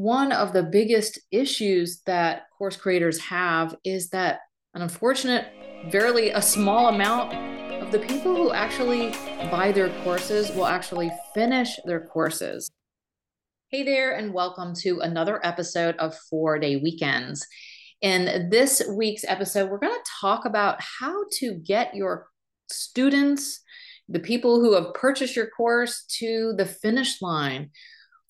one of the biggest issues that course creators have is that an unfortunate, verily a small amount of the people who actually buy their courses will actually finish their courses. Hey there, and welcome to another episode of Four Day Weekends. In this week's episode, we're going to talk about how to get your students, the people who have purchased your course, to the finish line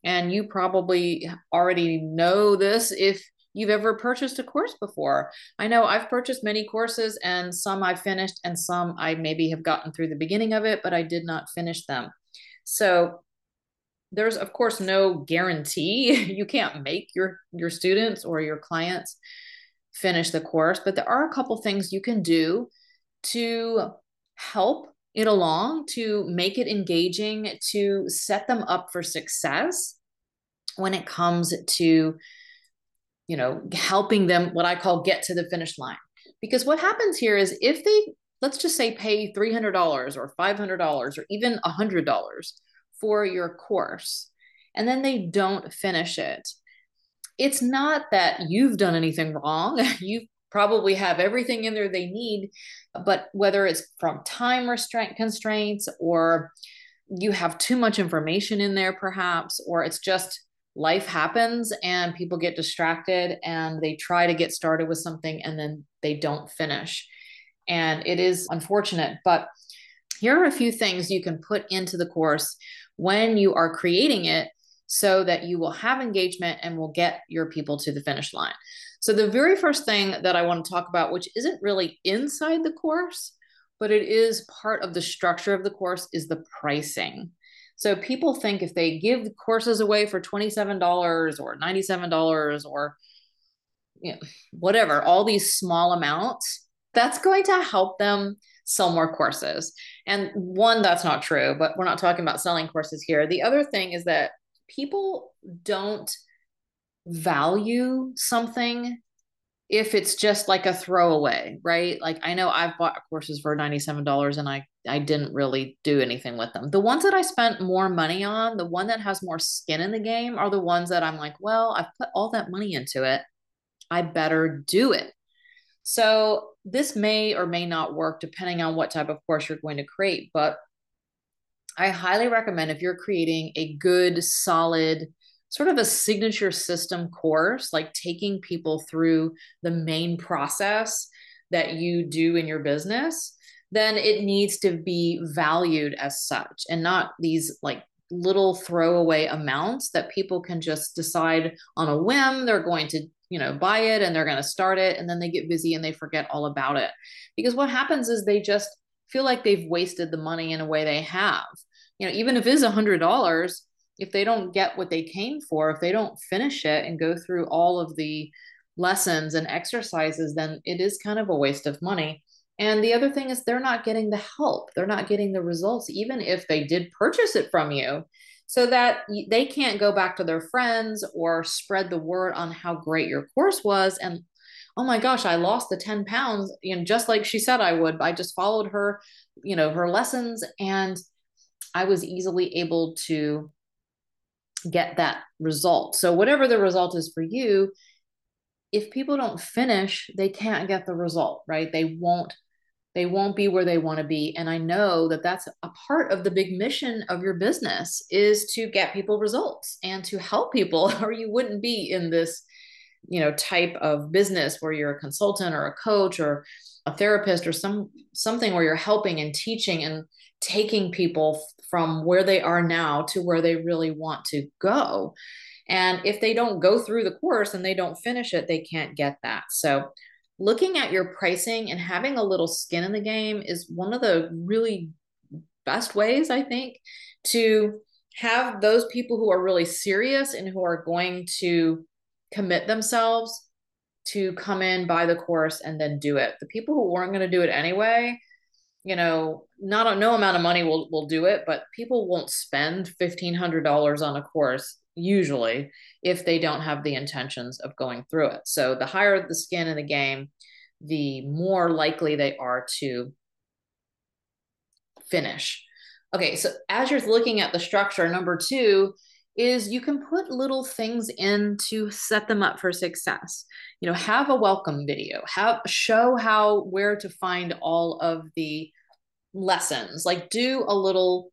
and you probably already know this if you've ever purchased a course before. I know I've purchased many courses and some I've finished and some I maybe have gotten through the beginning of it, but I did not finish them. So there's of course no guarantee you can't make your your students or your clients finish the course, but there are a couple things you can do to help it along to make it engaging to set them up for success when it comes to you know helping them what i call get to the finish line. Because what happens here is if they let's just say pay $300 or $500 or even $100 for your course and then they don't finish it it's not that you've done anything wrong. You've probably have everything in there they need but whether it's from time restraint constraints or you have too much information in there perhaps or it's just life happens and people get distracted and they try to get started with something and then they don't finish. And it is unfortunate but here are a few things you can put into the course when you are creating it so that you will have engagement and will get your people to the finish line so, the very first thing that I want to talk about, which isn't really inside the course, but it is part of the structure of the course, is the pricing. So, people think if they give courses away for $27 or $97 or you know, whatever, all these small amounts, that's going to help them sell more courses. And one, that's not true, but we're not talking about selling courses here. The other thing is that people don't value something if it's just like a throwaway, right? Like I know I've bought courses for $97 and I I didn't really do anything with them. The ones that I spent more money on, the one that has more skin in the game are the ones that I'm like, well, I've put all that money into it. I better do it. So this may or may not work depending on what type of course you're going to create, but I highly recommend if you're creating a good, solid, sort of a signature system course, like taking people through the main process that you do in your business, then it needs to be valued as such and not these like little throwaway amounts that people can just decide on a whim they're going to you know buy it and they're going to start it and then they get busy and they forget all about it. Because what happens is they just feel like they've wasted the money in a way they have. You know even if it is a hundred dollars if they don't get what they came for, if they don't finish it and go through all of the lessons and exercises, then it is kind of a waste of money. And the other thing is, they're not getting the help, they're not getting the results, even if they did purchase it from you, so that they can't go back to their friends or spread the word on how great your course was. And oh my gosh, I lost the 10 pounds, you know, just like she said I would. I just followed her, you know, her lessons and I was easily able to get that result. So, whatever the result is for you, if people don't finish, they can't get the result, right? They won't they won't be where they want to be and i know that that's a part of the big mission of your business is to get people results and to help people or you wouldn't be in this you know type of business where you're a consultant or a coach or a therapist or some something where you're helping and teaching and taking people from where they are now to where they really want to go. And if they don't go through the course and they don't finish it, they can't get that. So, looking at your pricing and having a little skin in the game is one of the really best ways, I think, to have those people who are really serious and who are going to commit themselves to come in, buy the course, and then do it. The people who weren't going to do it anyway, you know, not no amount of money will will do it, but people won't spend fifteen hundred dollars on a course usually if they don't have the intentions of going through it. So the higher the skin in the game, the more likely they are to finish. Okay, so as you're looking at the structure, number two is you can put little things in to set them up for success. You know, have a welcome video, have show how where to find all of the lessons. Like do a little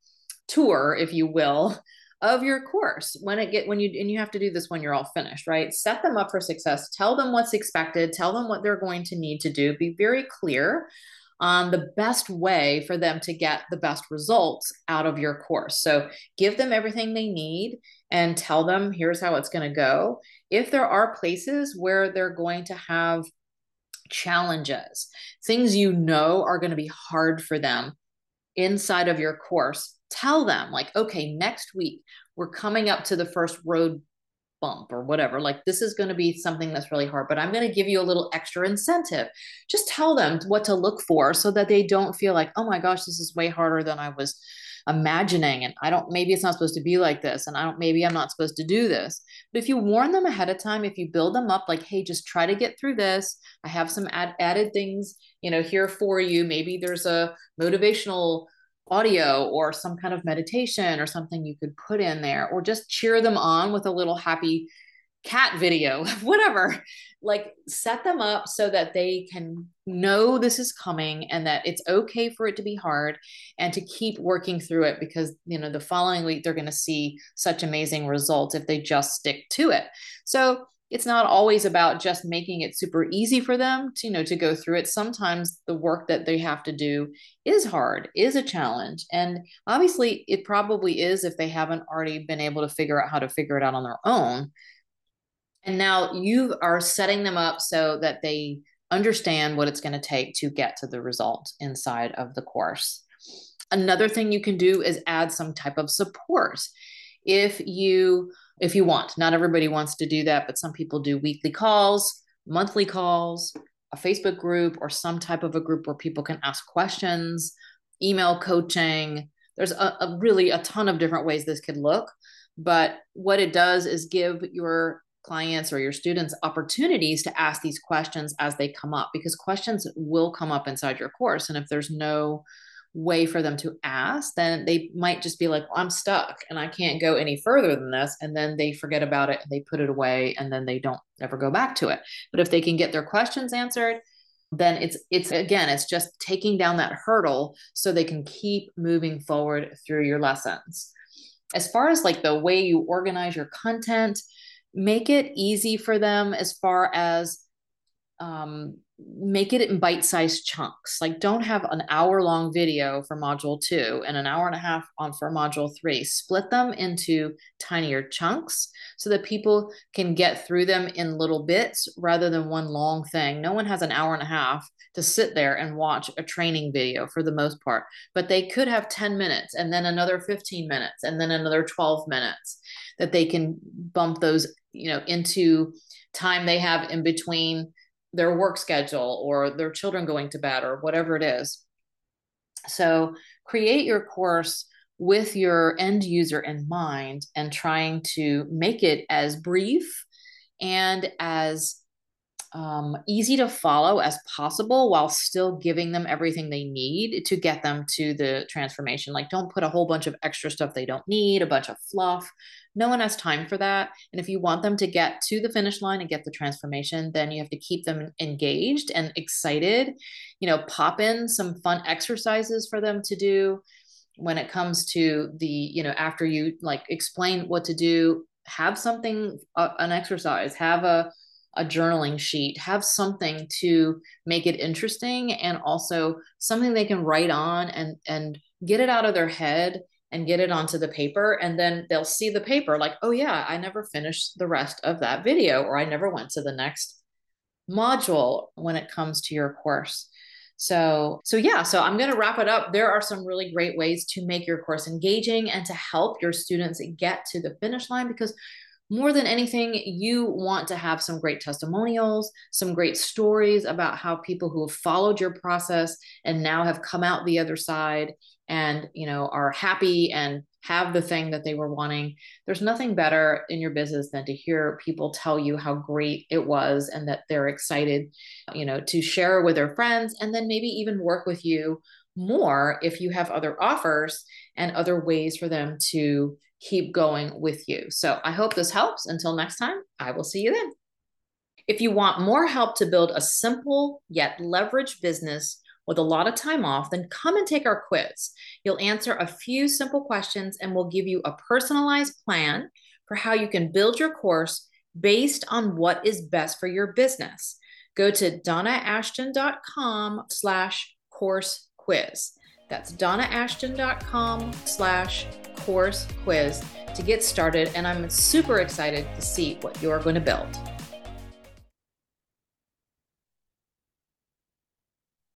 tour, if you will, of your course. When it get when you and you have to do this when you're all finished right? Set them up for success. Tell them what's expected. Tell them what they're going to need to do. Be very clear on the best way for them to get the best results out of your course. So give them everything they need and tell them here's how it's going to go. If there are places where they're going to have challenges things you know are going to be hard for them inside of your course tell them like okay next week we're coming up to the first road bump or whatever like this is going to be something that's really hard but i'm going to give you a little extra incentive. Just tell them what to look for so that they don't feel like oh my gosh this is way harder than i was imagining and i don't maybe it's not supposed to be like this and i don't maybe i'm not supposed to do this. But if you warn them ahead of time if you build them up like hey just try to get through this. I have some ad- added things you know here for you. Maybe there's a motivational audio or some kind of meditation or something you could put in there or just cheer them on with a little happy cat video whatever. Like set them up so that they can know this is coming and that it's okay for it to be hard and to keep working through it because you know the following week they're going to see such amazing results if they just stick to it. So it's not always about just making it super easy for them to you know to go through it. Sometimes the work that they have to do is hard is a challenge. And obviously it probably is if they haven't already been able to figure out how to figure it out on their own. And now you are setting them up so that they understand what it's going to take to get to the result inside of the course. Another thing you can do is add some type of support. If you if you want. Not everybody wants to do that, but some people do weekly calls, monthly calls, a Facebook group, or some type of a group where people can ask questions, email coaching. There's a, a really a ton of different ways this could look. But what it does is give your clients or your students opportunities to ask these questions as they come up because questions will come up inside your course. And if there's no way for them to ask, then they might just be like, well, I'm stuck and I can't go any further than this. And then they forget about it and they put it away and then they don't ever go back to it. But if they can get their questions answered, then it's it's again it's just taking down that hurdle so they can keep moving forward through your lessons as far as like the way you organize your content make it easy for them as far as um, make it in bite-sized chunks. Like don't have an hour long video for module two and an hour and a half on for module three. Split them into tinier chunks so that people can get through them in little bits rather than one long thing. No one has an hour and a half to sit there and watch a training video for the most part but they could have 10 minutes and then another 15 minutes and then another 12 minutes that they can bump those you know into time they have in between their work schedule or their children going to bed or whatever it is. So create your course with your end user in mind and trying to make it as brief and as um, easy to follow as possible while still giving them everything they need to get them to the transformation. Like, don't put a whole bunch of extra stuff they don't need, a bunch of fluff. No one has time for that. And if you want them to get to the finish line and get the transformation, then you have to keep them engaged and excited. You know, pop in some fun exercises for them to do when it comes to the, you know, after you like explain what to do, have something, uh, an exercise, have a, a journaling sheet, have something to make it interesting and also something they can write on and and get it out of their head and get it onto the paper. And then they'll see the paper like oh yeah i never finished the rest of that video or i never went to the next module when it comes to your course. So so yeah so i'm going to wrap it up. There are some really great ways to make your course engaging and to help your students get to the finish line because more than anything, you want to have some great testimonials, some great stories about how people who have followed your process and now have come out the other side and you know are happy and have the thing that they were wanting. There's nothing better in your business than to hear people tell you how great it was and that they're excited you know to share with their friends and then maybe even work with you more if you have other offers and other ways for them to keep going with you. So I hope this helps. Until next time, I will see you then. If you want more help to build a simple yet leveraged business with a lot of time off, then come and take our quiz. You'll answer a few simple questions and we'll give you a personalized plan for how you can build your course based on what is best for your business. Go to donnaashton.com slash course quiz. That's donnaashton.com slash course quiz to get started. And I'm super excited to see what you're going to build.